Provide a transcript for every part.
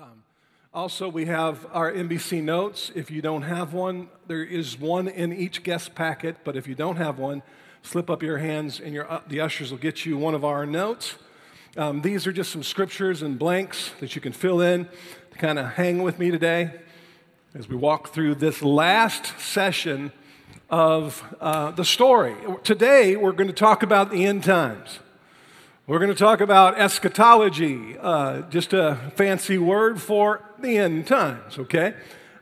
Um, also, we have our NBC notes. If you don't have one, there is one in each guest packet, but if you don't have one, slip up your hands and your, uh, the ushers will get you one of our notes. Um, these are just some scriptures and blanks that you can fill in to kind of hang with me today as we walk through this last session of uh, the story. Today, we're going to talk about the end times. We're going to talk about eschatology, uh, just a fancy word for the end times, okay?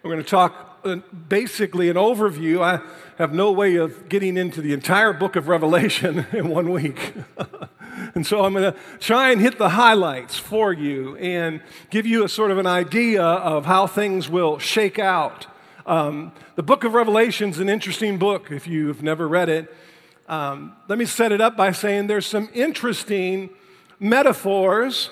We're going to talk uh, basically an overview. I have no way of getting into the entire book of Revelation in one week. and so I'm going to try and hit the highlights for you and give you a sort of an idea of how things will shake out. Um, the book of Revelation is an interesting book if you've never read it. Um, let me set it up by saying there's some interesting metaphors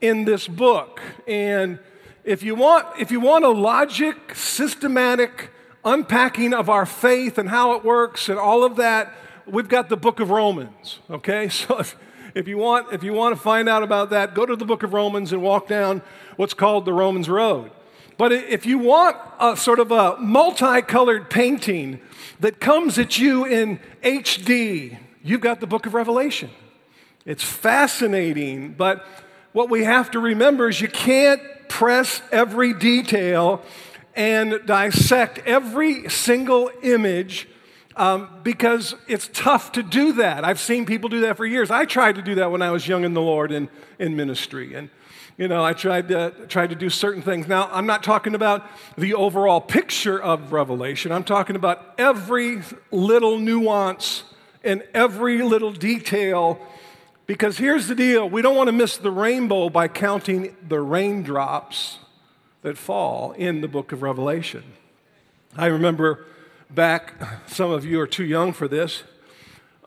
in this book. And if you want, if you want a logic, systematic unpacking of our faith and how it works and all of that, we've got the book of Romans. Okay? So if, if you want, if you want to find out about that, go to the book of Romans and walk down what's called the Romans Road. But if you want a sort of a multicolored painting that comes at you in HD, you've got the book of Revelation. It's fascinating, but what we have to remember is you can't press every detail and dissect every single image um, because it's tough to do that. I've seen people do that for years. I tried to do that when I was young in the Lord in, in ministry. And you know, I tried to, tried to do certain things. Now, I'm not talking about the overall picture of Revelation. I'm talking about every little nuance and every little detail. Because here's the deal we don't want to miss the rainbow by counting the raindrops that fall in the book of Revelation. I remember back, some of you are too young for this.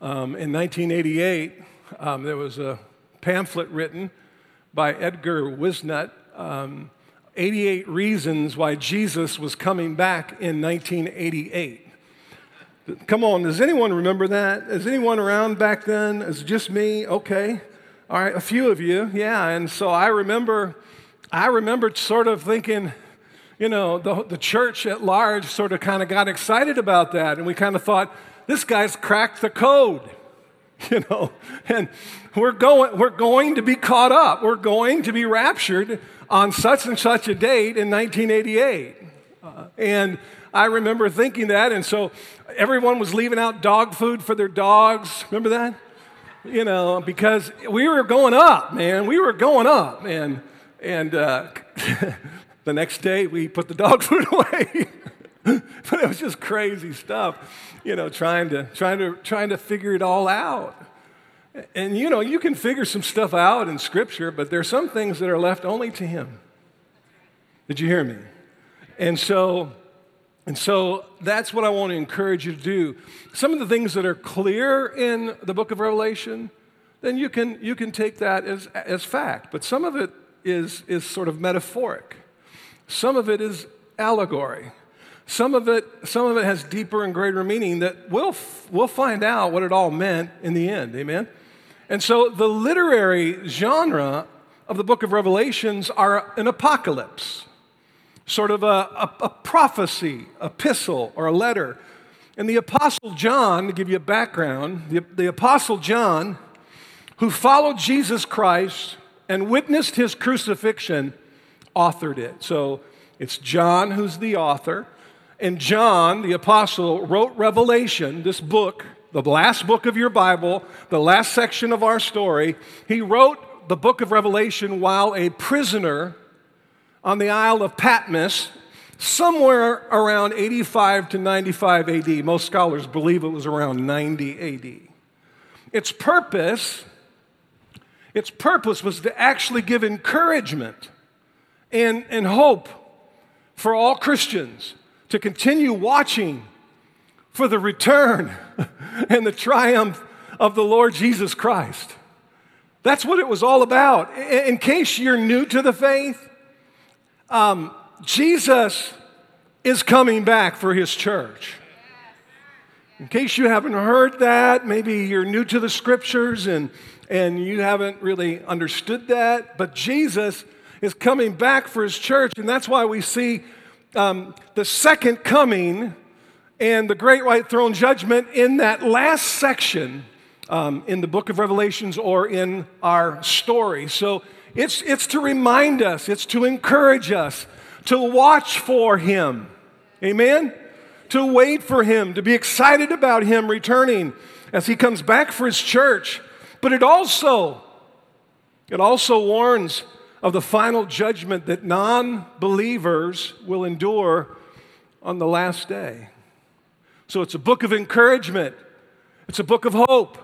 Um, in 1988, um, there was a pamphlet written by Edgar Whisenant, um, 88 Reasons Why Jesus Was Coming Back in 1988. Come on, does anyone remember that? Is anyone around back then? Is it just me? Okay. All right, a few of you, yeah. And so I remember, I remember sort of thinking, you know, the, the church at large sort of kind of got excited about that. And we kind of thought, this guy's cracked the code. you know, and we're going, we're going to be caught up. We're going to be raptured on such and such a date in 1988. Uh, and I remember thinking that, and so everyone was leaving out dog food for their dogs. Remember that? You know, because we were going up, man. We were going up, and and uh, the next day we put the dog food away. but it was just crazy stuff you know, trying to, trying to, trying to figure it all out. And you know, you can figure some stuff out in Scripture, but there's some things that are left only to Him. Did you hear me? And so, and so that's what I want to encourage you to do. Some of the things that are clear in the book of Revelation, then you can, you can take that as, as fact. But some of it is, is sort of metaphoric, some of it is allegory. Some of it, some of it has deeper and greater meaning that we'll, we'll find out what it all meant in the end. Amen? And so the literary genre of the book of Revelations are an apocalypse, sort of a, a, a prophecy, epistle, or a letter. And the Apostle John, to give you a background, the, the Apostle John, who followed Jesus Christ and witnessed his crucifixion, authored it. So it's John who's the author. And John, the apostle, wrote Revelation, this book, the last book of your Bible, the last section of our story. He wrote the book of Revelation while a prisoner on the Isle of Patmos, somewhere around 85 to 95 AD. Most scholars believe it was around 90 AD. Its purpose, its purpose was to actually give encouragement and, and hope for all Christians to continue watching for the return and the triumph of the Lord Jesus Christ. That's what it was all about. In case you're new to the faith, um, Jesus is coming back for his church. In case you haven't heard that, maybe you're new to the scriptures and, and you haven't really understood that, but Jesus is coming back for his church, and that's why we see um, the second coming and the great white throne judgment in that last section um, in the book of Revelations or in our story. So it's, it's to remind us, it's to encourage us to watch for him. Amen? To wait for him, to be excited about him returning as he comes back for his church. But it also, it also warns of the final judgment that non believers will endure on the last day. So it's a book of encouragement, it's a book of hope,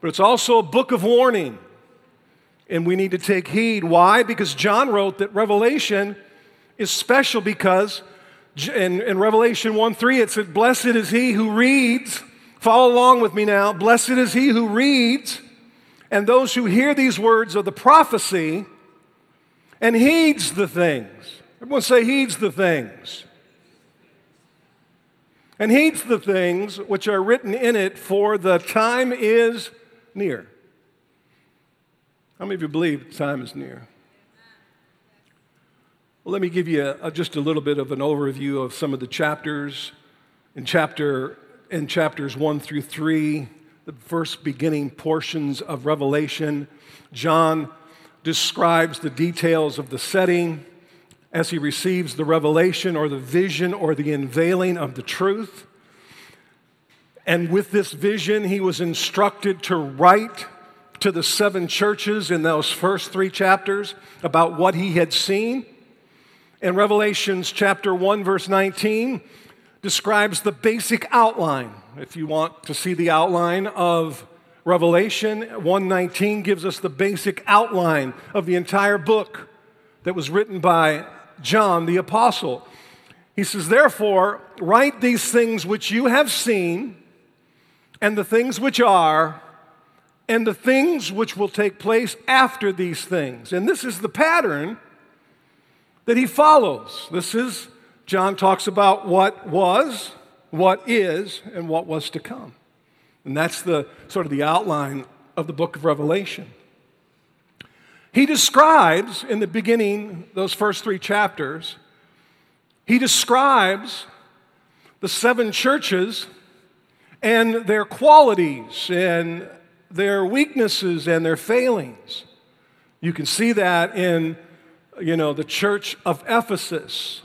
but it's also a book of warning. And we need to take heed. Why? Because John wrote that Revelation is special because in, in Revelation 1 3, it said, Blessed is he who reads. Follow along with me now. Blessed is he who reads, and those who hear these words of the prophecy and heeds the things. Everyone say, heeds the things. And heeds the things which are written in it, for the time is near. How many of you believe time is near? Well, let me give you a, a, just a little bit of an overview of some of the chapters. In chapter in chapters 1 through 3, the first beginning portions of Revelation, John describes the details of the setting as he receives the revelation or the vision or the unveiling of the truth. And with this vision, he was instructed to write to the seven churches in those first three chapters about what he had seen. In Revelations chapter 1, verse 19, describes the basic outline. If you want to see the outline of Revelation 119 gives us the basic outline of the entire book that was written by John the apostle. He says, Therefore, write these things which you have seen, and the things which are, and the things which will take place after these things. And this is the pattern that he follows. This is, John talks about what was, what is, and what was to come. And that's the sort of the outline of the book of Revelation. He describes in the beginning, those first three chapters, he describes the seven churches and their qualities and their weaknesses and their failings. You can see that in you know the church of Ephesus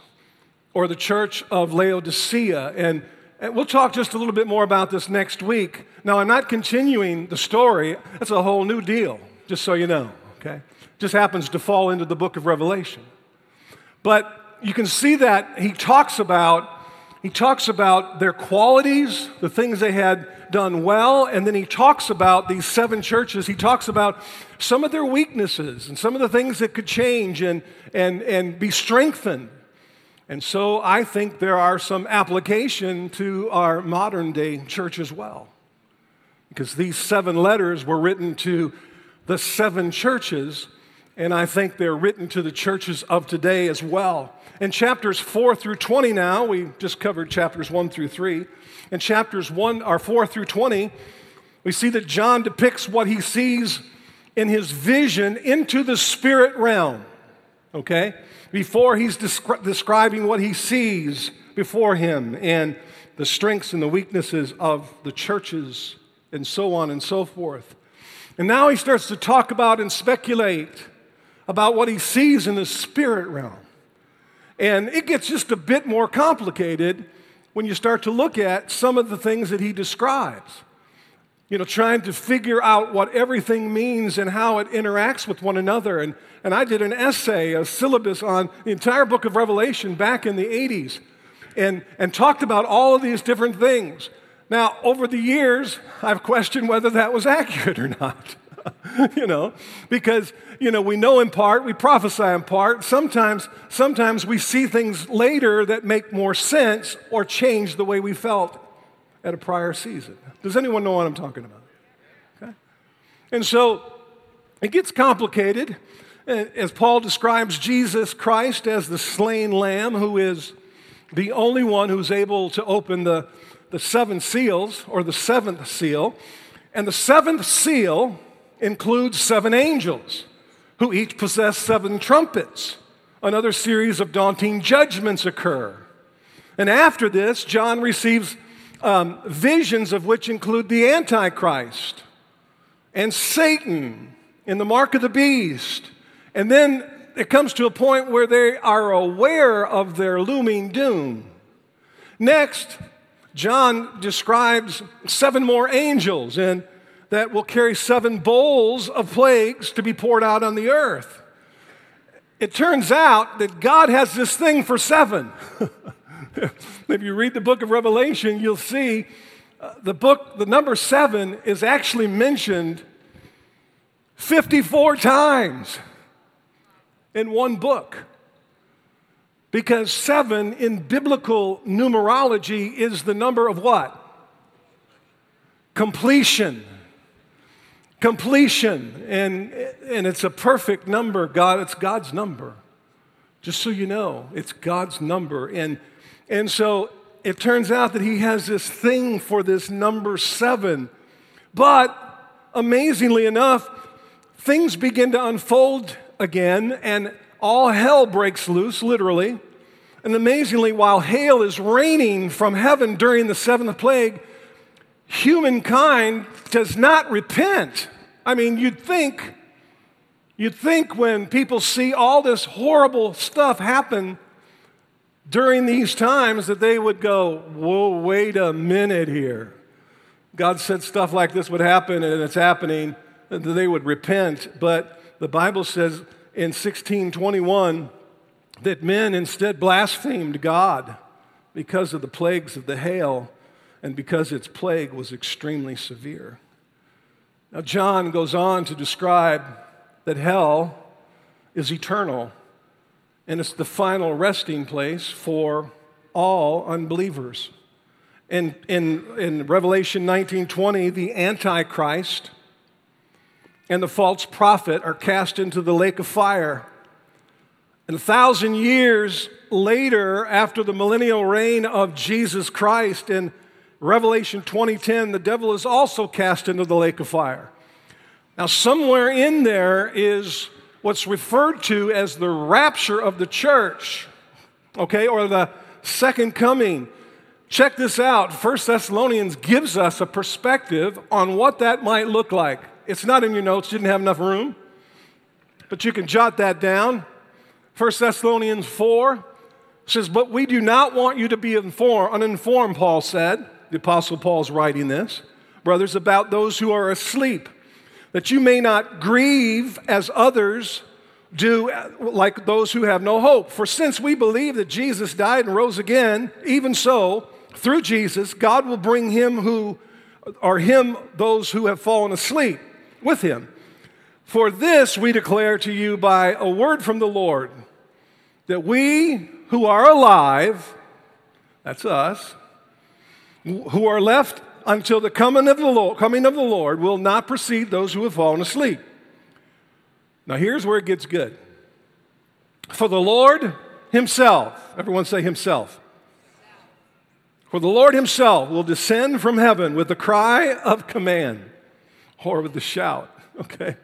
or the church of Laodicea and and we'll talk just a little bit more about this next week. Now, I'm not continuing the story. That's a whole new deal, just so you know, okay? Just happens to fall into the book of Revelation. But you can see that he talks about he talks about their qualities, the things they had done well, and then he talks about these seven churches. He talks about some of their weaknesses and some of the things that could change and, and, and be strengthened. And so I think there are some application to our modern day church as well. Because these seven letters were written to the seven churches, and I think they're written to the churches of today as well. In chapters 4 through 20 now, we just covered chapters 1 through 3. In chapters 1 or 4 through 20, we see that John depicts what he sees in his vision into the spirit realm. Okay? Before he's descri- describing what he sees before him and the strengths and the weaknesses of the churches and so on and so forth. And now he starts to talk about and speculate about what he sees in the spirit realm. And it gets just a bit more complicated when you start to look at some of the things that he describes you know, trying to figure out what everything means and how it interacts with one another. And, and I did an essay, a syllabus on the entire book of Revelation back in the 80s and, and talked about all of these different things. Now, over the years, I've questioned whether that was accurate or not. you know, because, you know, we know in part, we prophesy in part. Sometimes, sometimes we see things later that make more sense or change the way we felt at a prior season. Does anyone know what I'm talking about? Okay. And so it gets complicated as Paul describes Jesus Christ as the slain lamb who is the only one who's able to open the, the seven seals or the seventh seal. And the seventh seal includes seven angels who each possess seven trumpets. Another series of daunting judgments occur. And after this, John receives um, visions of which include the Antichrist and Satan and the mark of the beast. And then it comes to a point where they are aware of their looming doom. Next, John describes seven more angels and that will carry seven bowls of plagues to be poured out on the earth. It turns out that God has this thing for seven. if you read the book of Revelation, you'll see uh, the book, the number seven, is actually mentioned 54 times in one book. Because seven in biblical numerology is the number of what? Completion. Completion. And, and it's a perfect number, God. It's God's number. Just so you know, it's God's number. And, and so it turns out that He has this thing for this number seven. But amazingly enough, things begin to unfold again, and all hell breaks loose, literally. And amazingly, while hail is raining from heaven during the seventh plague, humankind does not repent. I mean, you'd think, you'd think when people see all this horrible stuff happen during these times that they would go, Whoa, wait a minute here. God said stuff like this would happen and it's happening, that they would repent. But the Bible says in 1621 that men instead blasphemed God because of the plagues of the hail and because its plague was extremely severe. Now, John goes on to describe that hell is eternal and it's the final resting place for all unbelievers. In, in, in Revelation 19:20, the Antichrist and the false prophet are cast into the lake of fire. And a thousand years later, after the millennial reign of Jesus Christ, in Revelation 20:10, the devil is also cast into the lake of fire. Now, somewhere in there is what's referred to as the rapture of the church, okay, or the second coming. Check this out. First Thessalonians gives us a perspective on what that might look like. It's not in your notes, didn't have enough room. But you can jot that down. 1 Thessalonians 4 says, But we do not want you to be informed, uninformed, Paul said. The Apostle Paul's writing this. Brothers, about those who are asleep, that you may not grieve as others do, like those who have no hope. For since we believe that Jesus died and rose again, even so, through Jesus, God will bring him who, or him, those who have fallen asleep with him. For this we declare to you by a word from the Lord that we who are alive, that's us, who are left until the coming of the Lord, coming of the Lord will not precede those who have fallen asleep. Now here's where it gets good. For the Lord himself, everyone say himself. For the Lord himself will descend from heaven with the cry of command or with the shout, okay?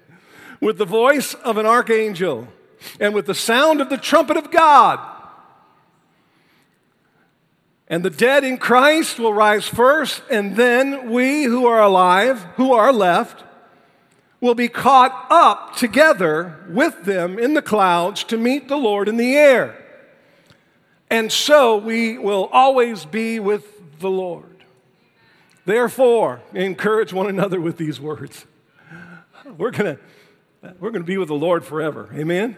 With the voice of an archangel and with the sound of the trumpet of God. And the dead in Christ will rise first, and then we who are alive, who are left, will be caught up together with them in the clouds to meet the Lord in the air. And so we will always be with the Lord. Therefore, encourage one another with these words. We're going we're going to be with the Lord forever. Amen?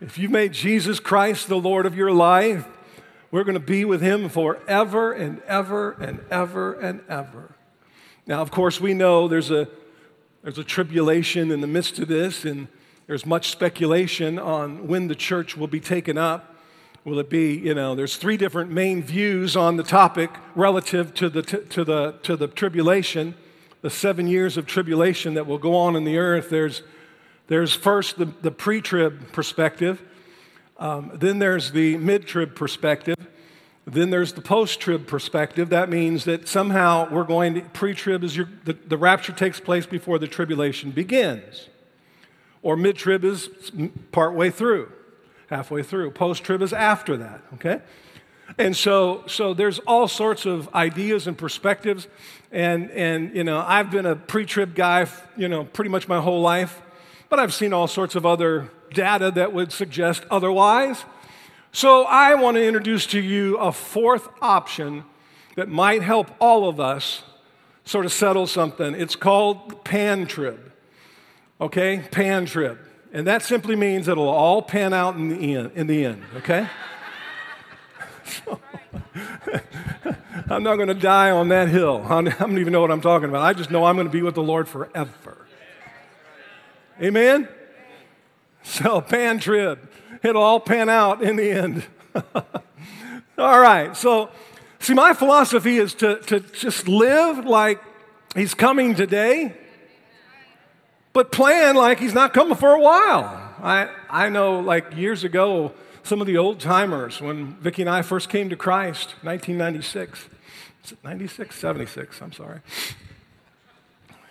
If you've made Jesus Christ the Lord of your life, we're going to be with him forever and ever and ever and ever. Now, of course, we know there's a, there's a tribulation in the midst of this, and there's much speculation on when the church will be taken up. Will it be, you know, there's three different main views on the topic relative to the, to the, to the tribulation, the seven years of tribulation that will go on in the earth. There's, there's first the, the pre trib perspective, um, then there's the mid trib perspective, then there's the post trib perspective. That means that somehow we're going to, pre trib is your, the, the rapture takes place before the tribulation begins. or mid trib is partway through, halfway through. Post trib is after that, okay? And so, so there's all sorts of ideas and perspectives. And, and you know, I've been a pre trib guy, you know, pretty much my whole life, but I've seen all sorts of other data that would suggest otherwise. So I want to introduce to you a fourth option that might help all of us sort of settle something. It's called pan trib. Okay? Pan trib. And that simply means it'll all pan out in the end, in the end okay? so, I'm not going to die on that hill. I don't even know what I'm talking about. I just know I'm going to be with the Lord forever. Amen? So, pan trib. It'll all pan out in the end. all right. So, see, my philosophy is to, to just live like He's coming today, but plan like He's not coming for a while. I, I know, like years ago, some of the old timers, when Vicki and I first came to Christ, 1996. 96? 76, I'm sorry.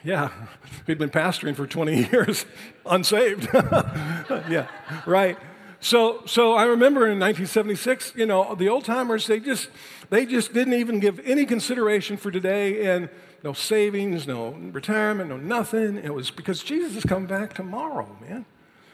Yeah, we'd been pastoring for 20 years, unsaved. yeah, right. So, so I remember in 1976, you know, the old timers, they just, they just didn't even give any consideration for today and no savings, no retirement, no nothing. It was because Jesus is coming back tomorrow, man.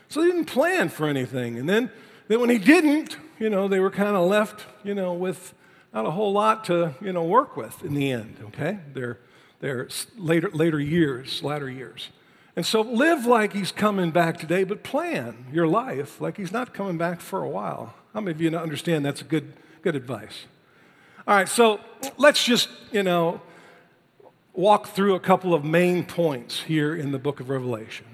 So they didn't plan for anything. And then, then when he didn't, you know, they were kind of left, you know, with not a whole lot to, you know, work with in the end, okay? Their, their later, later years, latter years. And so live like he's coming back today, but plan your life like he's not coming back for a while. How many of you understand that's good, good advice? All right, so let's just, you know, walk through a couple of main points here in the book of Revelation.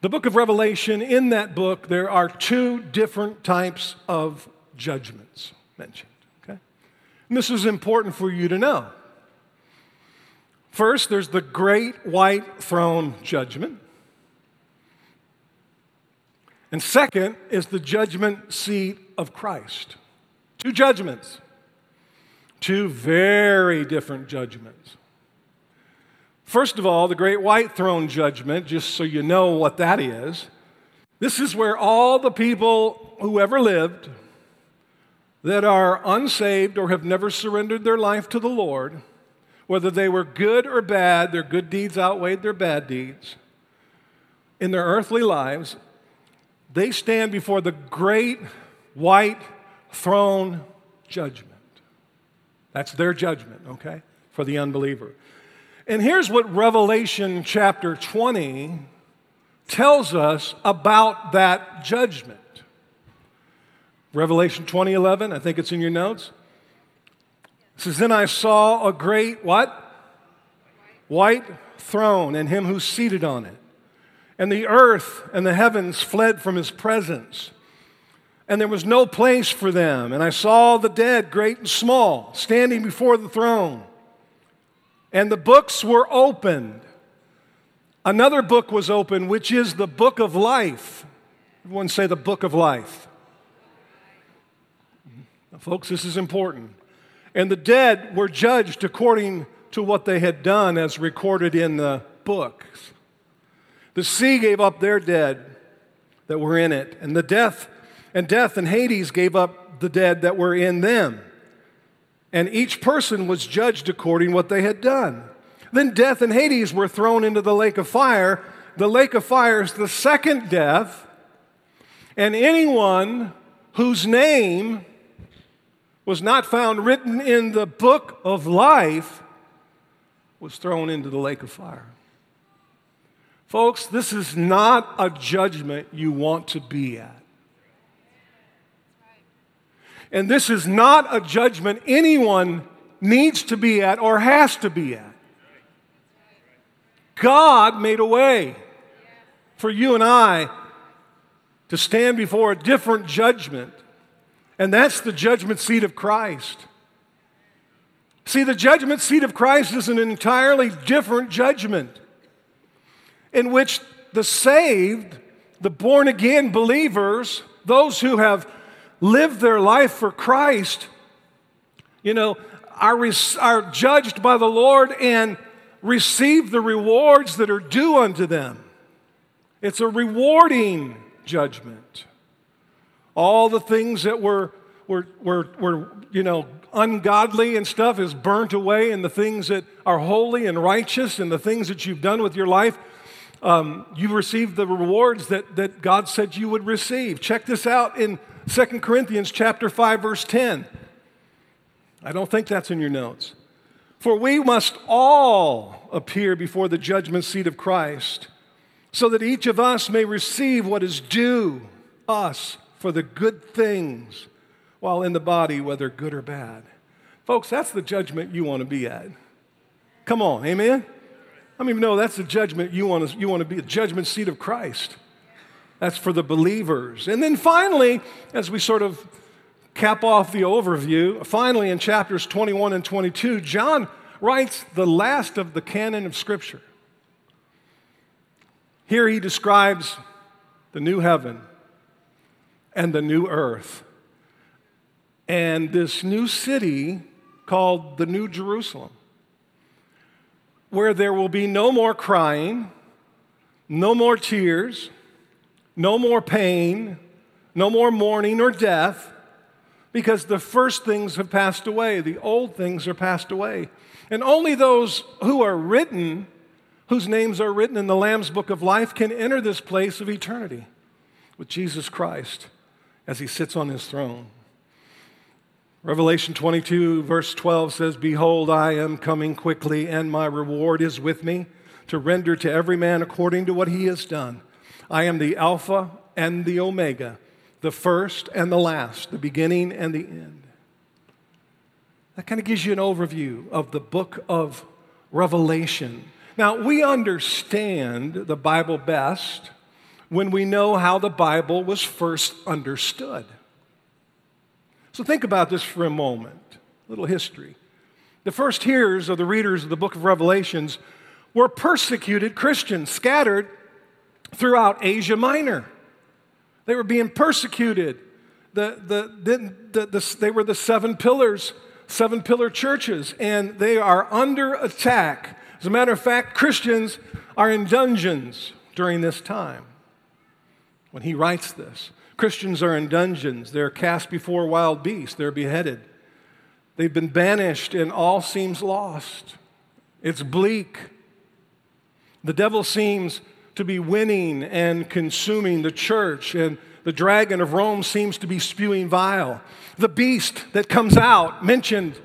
The book of Revelation, in that book, there are two different types of judgments mentioned. Okay? And this is important for you to know. First, there's the great white throne judgment. And second is the judgment seat of Christ. Two judgments, two very different judgments. First of all, the great white throne judgment, just so you know what that is, this is where all the people who ever lived that are unsaved or have never surrendered their life to the Lord, whether they were good or bad, their good deeds outweighed their bad deeds in their earthly lives, they stand before the great white throne judgment. That's their judgment, okay, for the unbeliever. And here's what Revelation chapter 20 tells us about that judgment. Revelation 20:11, I think it's in your notes. It says, Then I saw a great what? White throne and him who seated on it. And the earth and the heavens fled from his presence. And there was no place for them. And I saw the dead, great and small, standing before the throne and the books were opened. Another book was opened, which is the book of life. Everyone say the book of life. Now, folks, this is important. And the dead were judged according to what they had done as recorded in the books. The sea gave up their dead that were in it, and the death and death and Hades gave up the dead that were in them and each person was judged according what they had done. Then death and Hades were thrown into the lake of fire. The lake of fire is the second death, and anyone whose name was not found written in the book of life was thrown into the lake of fire. Folks, this is not a judgment you want to be at. And this is not a judgment anyone needs to be at or has to be at. God made a way for you and I to stand before a different judgment, and that's the judgment seat of Christ. See, the judgment seat of Christ is an entirely different judgment in which the saved, the born again believers, those who have lived their life for Christ, you know, are, are judged by the Lord and receive the rewards that are due unto them. It's a rewarding judgment. All the things that were, were, were, were, you know, ungodly and stuff is burnt away, and the things that are holy and righteous and the things that you've done with your life, um, you received the rewards that, that God said you would receive. Check this out in 2 Corinthians chapter 5, verse 10. I don't think that's in your notes. For we must all appear before the judgment seat of Christ, so that each of us may receive what is due us for the good things while in the body, whether good or bad. Folks, that's the judgment you want to be at. Come on, amen? I mean, no, that's the judgment you want to, you want to be, the judgment seat of Christ. That's for the believers. And then finally, as we sort of cap off the overview, finally in chapters 21 and 22, John writes the last of the canon of Scripture. Here he describes the new heaven and the new earth and this new city called the New Jerusalem, where there will be no more crying, no more tears, no more pain, no more mourning or death because the first things have passed away, the old things are passed away. And only those who are written, whose names are written in the Lamb's book of life, can enter this place of eternity with Jesus Christ as he sits on his throne. Revelation 22, verse 12 says, Behold, I am coming quickly, and my reward is with me to render to every man according to what he has done. I am the Alpha and the Omega the first and the last, the beginning and the end. That kind of gives you an overview of the book of Revelation. Now, we understand the Bible best when we know how the Bible was first understood. So think about this for a moment. A little history. The first hearers of the readers of the book of Revelations were persecuted Christians scattered throughout Asia Minor. They were being persecuted. The, the, the, the, they were the seven pillars, seven pillar churches, and they are under attack. As a matter of fact, Christians are in dungeons during this time when he writes this. Christians are in dungeons. They're cast before wild beasts. They're beheaded. They've been banished, and all seems lost. It's bleak. The devil seems to be winning and consuming the church, and the dragon of Rome seems to be spewing vile. The beast that comes out, mentioned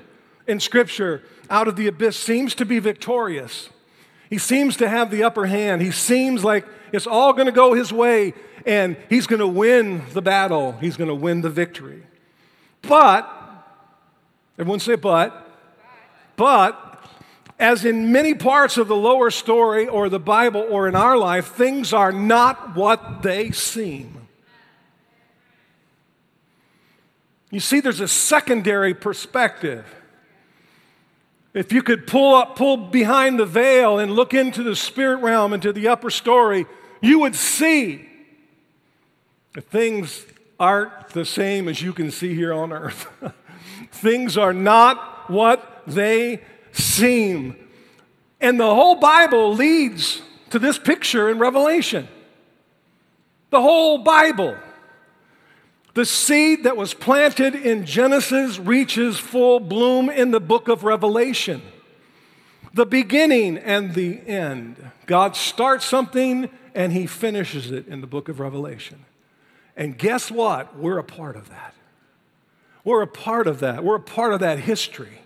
in Scripture, out of the abyss, seems to be victorious. He seems to have the upper hand. He seems like it's all going to go his way, and he's going to win the battle. He's going to win the victory. But, everyone say, but, but, as in many parts of the lower story or the Bible or in our life, things are not what they seem. You see, there's a secondary perspective. If you could pull up, pull behind the veil and look into the spirit realm, into the upper story, you would see that things aren't the same as you can see here on earth. things are not what they seem. And the whole Bible leads to this picture in Revelation. The whole Bible. The seed that was planted in Genesis reaches full bloom in the book of Revelation. The beginning and the end. God starts something and he finishes it in the book of Revelation. And guess what? We're a part of that. We're a part of that. We're a part of that history.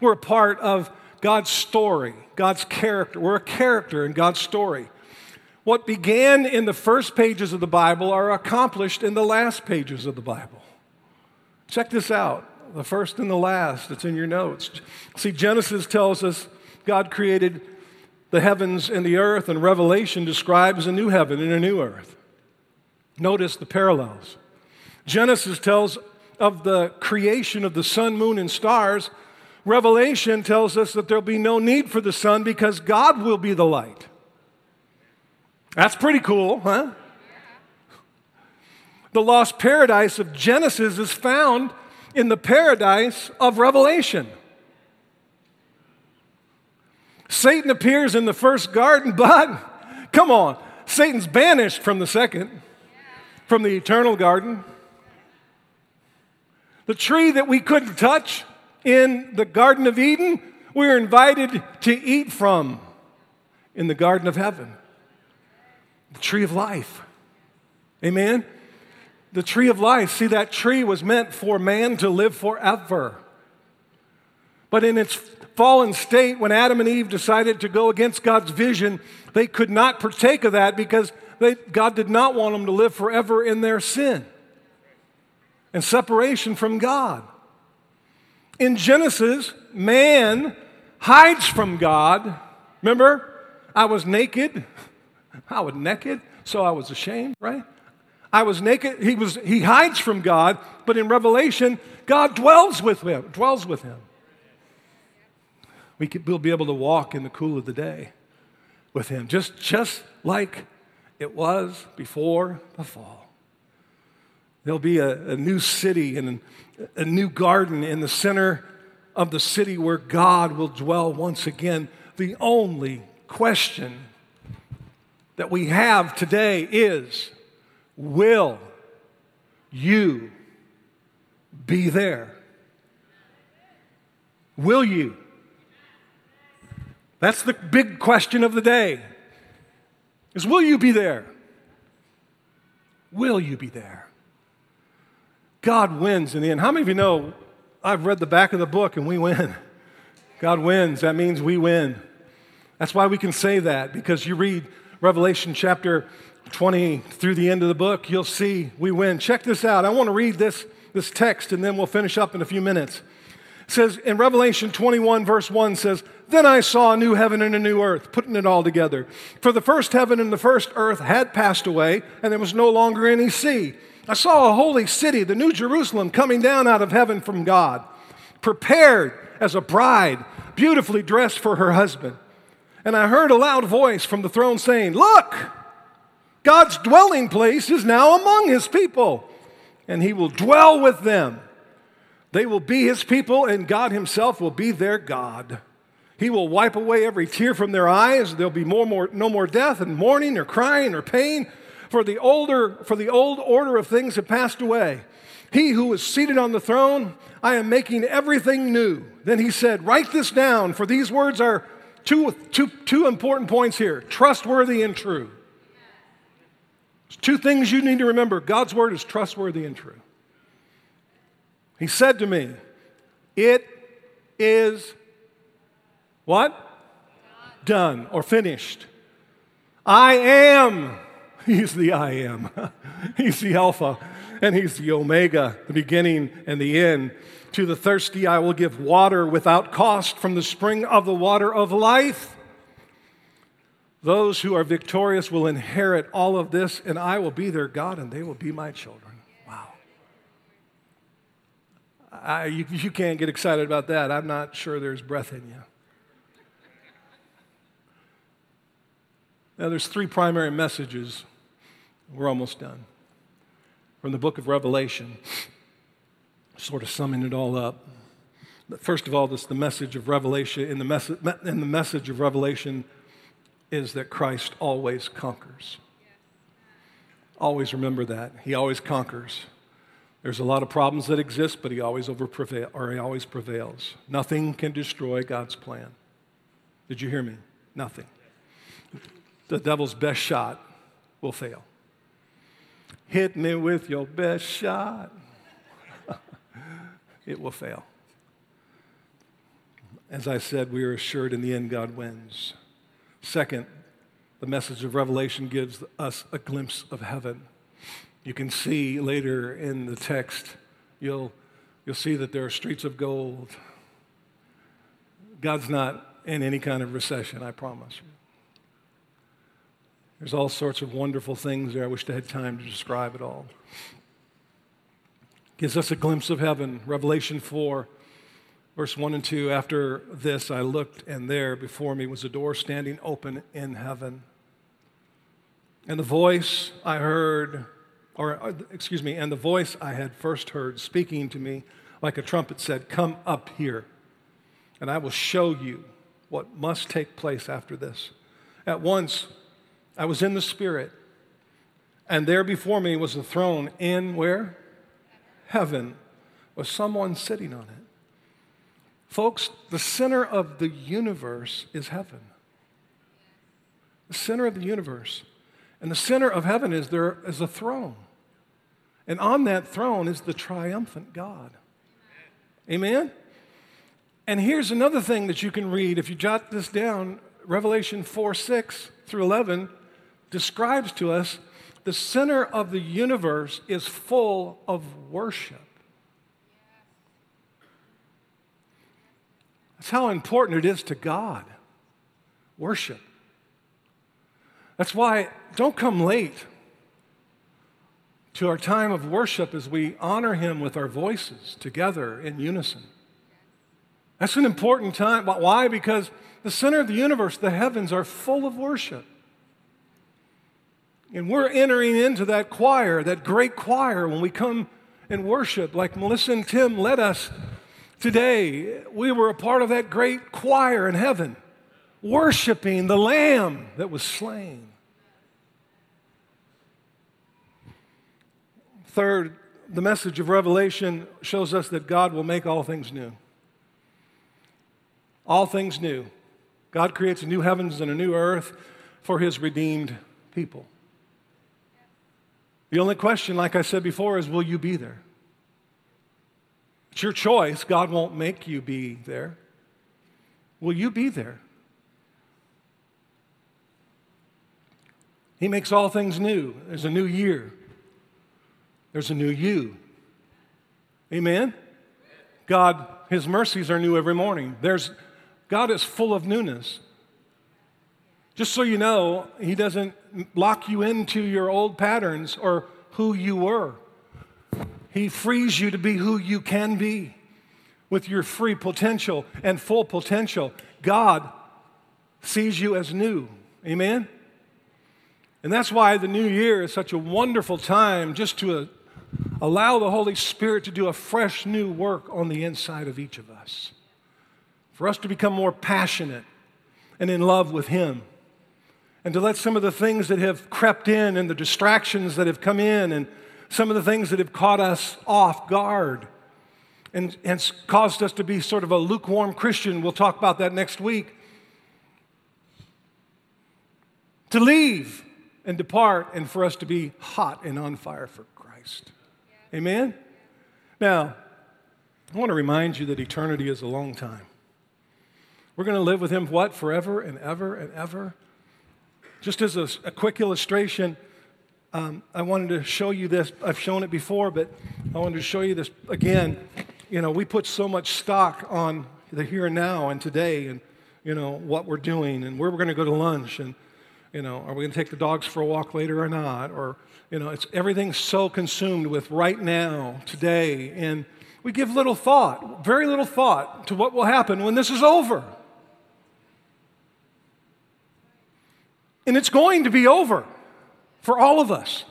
We're a part of God's story, God's character. We're a character in God's story. What began in the first pages of the Bible are accomplished in the last pages of the Bible. Check this out the first and the last. It's in your notes. See, Genesis tells us God created the heavens and the earth, and Revelation describes a new heaven and a new earth. Notice the parallels. Genesis tells of the creation of the sun, moon, and stars, Revelation tells us that there'll be no need for the sun because God will be the light. That's pretty cool, huh? The lost paradise of Genesis is found in the paradise of Revelation. Satan appears in the first garden, but come on, Satan's banished from the second, from the eternal garden. The tree that we couldn't touch in the Garden of Eden, we are invited to eat from in the Garden of Heaven. The tree of life. Amen? The tree of life. See, that tree was meant for man to live forever. But in its fallen state, when Adam and Eve decided to go against God's vision, they could not partake of that because they, God did not want them to live forever in their sin and separation from God. In Genesis, man hides from God. Remember, I was naked. I was naked, so I was ashamed, right? I was naked. He, was, he hides from God, but in Revelation, God dwells with him, dwells with him. We could, we'll be able to walk in the cool of the day with him, just, just like it was before the fall. There'll be a, a new city and a new garden in the center of the city where God will dwell once again. The only question that we have today is Will you be there? Will you? That's the big question of the day. Is will you be there? Will you be there? God wins in the end. How many of you know I've read the back of the book and we win? God wins. That means we win. That's why we can say that because you read Revelation chapter 20 through the end of the book, you'll see we win. Check this out. I want to read this, this text and then we'll finish up in a few minutes. It says in Revelation 21, verse 1 says, Then I saw a new heaven and a new earth, putting it all together. For the first heaven and the first earth had passed away, and there was no longer any sea. I saw a holy city, the New Jerusalem, coming down out of heaven from God, prepared as a bride, beautifully dressed for her husband. And I heard a loud voice from the throne saying, Look, God's dwelling place is now among his people, and he will dwell with them. They will be his people, and God himself will be their God. He will wipe away every tear from their eyes. There'll be more, more, no more death and mourning or crying or pain, for the, older, for the old order of things have passed away. He who is seated on the throne, I am making everything new. Then he said, Write this down, for these words are two, two, two important points here trustworthy and true. There's two things you need to remember God's word is trustworthy and true. He said to me, It is what? Done or finished. I am. He's the I am. he's the Alpha and He's the Omega, the beginning and the end. To the thirsty, I will give water without cost from the spring of the water of life. Those who are victorious will inherit all of this, and I will be their God, and they will be my children. Wow. I, you, you can't get excited about that. I'm not sure there's breath in you. Now, there's three primary messages. We're almost done. From the book of Revelation, sort of summing it all up. First of all, this the message of Revelation. In the, mes- in the message of Revelation, is that Christ always conquers. Always remember that. He always conquers. There's a lot of problems that exist, but he always over prevail, or he always prevails. Nothing can destroy God's plan. Did you hear me? Nothing. The devil's best shot will fail. Hit me with your best shot. It will fail. As I said, we are assured in the end God wins. Second, the message of Revelation gives us a glimpse of heaven. You can see later in the text, you'll, you'll see that there are streets of gold. God's not in any kind of recession, I promise you. There's all sorts of wonderful things there. I wish I had time to describe it all. Gives us a glimpse of heaven. Revelation 4 Verse 1 and 2 After this I looked, and there before me was a door standing open in heaven. And the voice I heard, or excuse me, and the voice I had first heard speaking to me like a trumpet said, Come up here, and I will show you what must take place after this. At once I was in the Spirit, and there before me was a throne in where? Heaven, with someone sitting on it. Folks, the center of the universe is heaven. The center of the universe. And the center of heaven is there is a throne. And on that throne is the triumphant God. Amen? And here's another thing that you can read if you jot this down Revelation 4 6 through 11 describes to us the center of the universe is full of worship. That's how important it is to God. Worship. That's why don't come late to our time of worship as we honor Him with our voices together in unison. That's an important time. Why? Because the center of the universe, the heavens, are full of worship. And we're entering into that choir, that great choir, when we come and worship, like Melissa and Tim led us today. We were a part of that great choir in heaven, worshiping the Lamb that was slain. Third, the message of Revelation shows us that God will make all things new. All things new. God creates new heavens and a new earth for his redeemed people. The only question, like I said before, is will you be there? It's your choice. God won't make you be there. Will you be there? He makes all things new. There's a new year. There's a new you. Amen? God, His mercies are new every morning. There's, God is full of newness. Just so you know, He doesn't lock you into your old patterns or who you were. He frees you to be who you can be with your free potential and full potential. God sees you as new. Amen? And that's why the new year is such a wonderful time just to uh, allow the Holy Spirit to do a fresh new work on the inside of each of us. For us to become more passionate and in love with Him. And to let some of the things that have crept in and the distractions that have come in and some of the things that have caught us off guard and, and caused us to be sort of a lukewarm Christian, we'll talk about that next week, to leave and depart and for us to be hot and on fire for Christ. Amen? Now, I want to remind you that eternity is a long time. We're going to live with Him, what? Forever and ever and ever. Just as a, a quick illustration, um, I wanted to show you this. I've shown it before, but I wanted to show you this again. You know, we put so much stock on the here and now and today and, you know, what we're doing and where we're going to go to lunch and, you know, are we going to take the dogs for a walk later or not? Or, you know, it's everything's so consumed with right now, today, and we give little thought, very little thought to what will happen when this is over. And it's going to be over for all of us.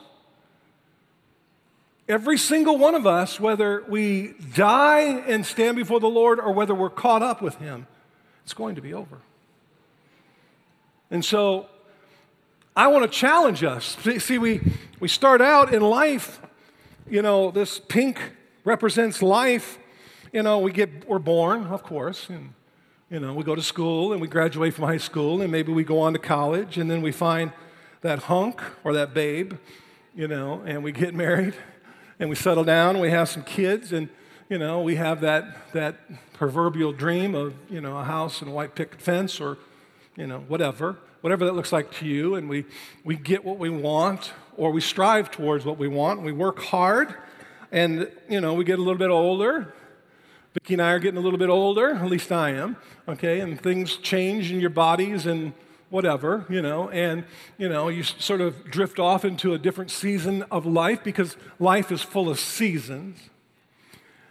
Every single one of us, whether we die and stand before the Lord or whether we're caught up with Him, it's going to be over. And so I want to challenge us. See, we, we start out in life, you know, this pink represents life. You know, we get, we're born, of course, and, you know, we go to school and we graduate from high school and maybe we go on to college and then we find that hunk or that babe, you know, and we get married and we settle down and we have some kids and, you know, we have that, that proverbial dream of, you know, a house and a white picket fence or, you know, whatever whatever that looks like to you, and we, we get what we want, or we strive towards what we want, we work hard, and, you know, we get a little bit older. Vicki and I are getting a little bit older, at least I am, okay, and things change in your bodies and whatever, you know, and, you know, you sort of drift off into a different season of life because life is full of seasons.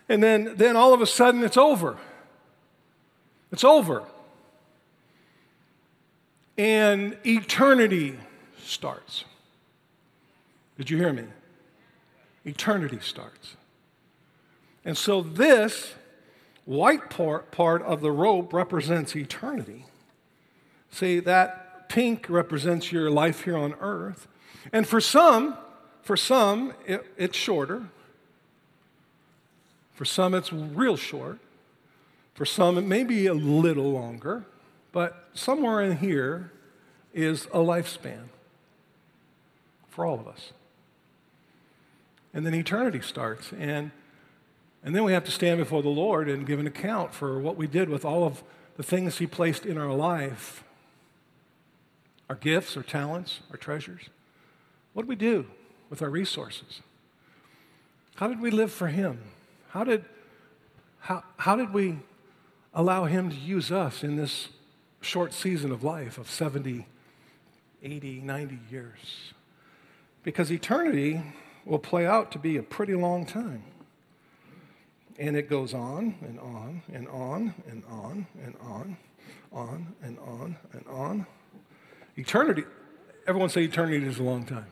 And then, then all of a sudden it's over. It's over and eternity starts. Did you hear me? Eternity starts. And so this white part, part of the rope represents eternity. See, that pink represents your life here on earth. And for some, for some, it, it's shorter. For some, it's real short. For some, it may be a little longer. But somewhere in here is a lifespan for all of us. And then eternity starts. And, and then we have to stand before the Lord and give an account for what we did with all of the things He placed in our life our gifts, our talents, our treasures. What did we do with our resources? How did we live for Him? How did, how, how did we allow Him to use us in this short season of life of 70, 80, 90 years? Because eternity will play out to be a pretty long time. And it goes on and on and on and on and on, on and on and on. Eternity, everyone say eternity is a long time.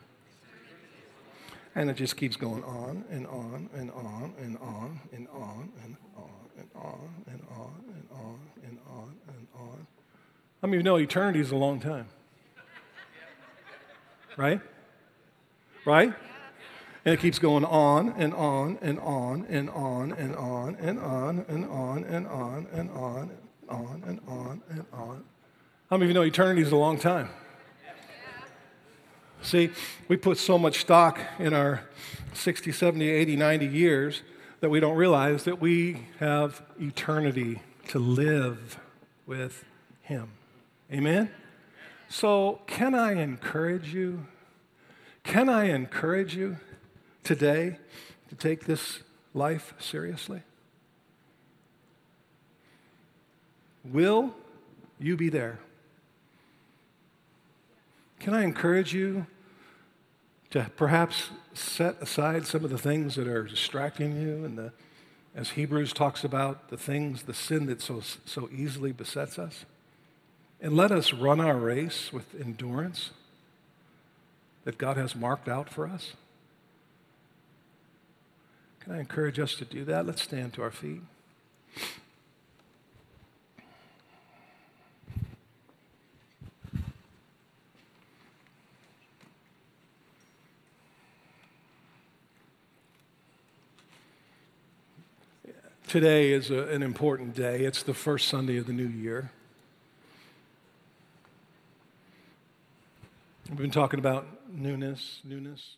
And it just keeps going on and on and on and on and on and on and on and on and on and on and on. Many of you know eternity is a long time? Right? Right? And it keeps going on and on and on and on and on and on and on and on and on and on and on and on. How many of you know eternity is a long time? See, we put so much stock in our 60, 70, 80, 90 years that we don't realize that we have eternity to live with Him. Amen? So, can I encourage you? Can I encourage you today to take this life seriously? Will you be there? Can I encourage you to perhaps set aside some of the things that are distracting you and the, as Hebrews talks about, the things, the sin that so, so easily besets us? And let us run our race with endurance that God has marked out for us. Can I encourage us to do that? Let's stand to our feet. Today is a, an important day. It's the first Sunday of the new year. We've been talking about newness, newness.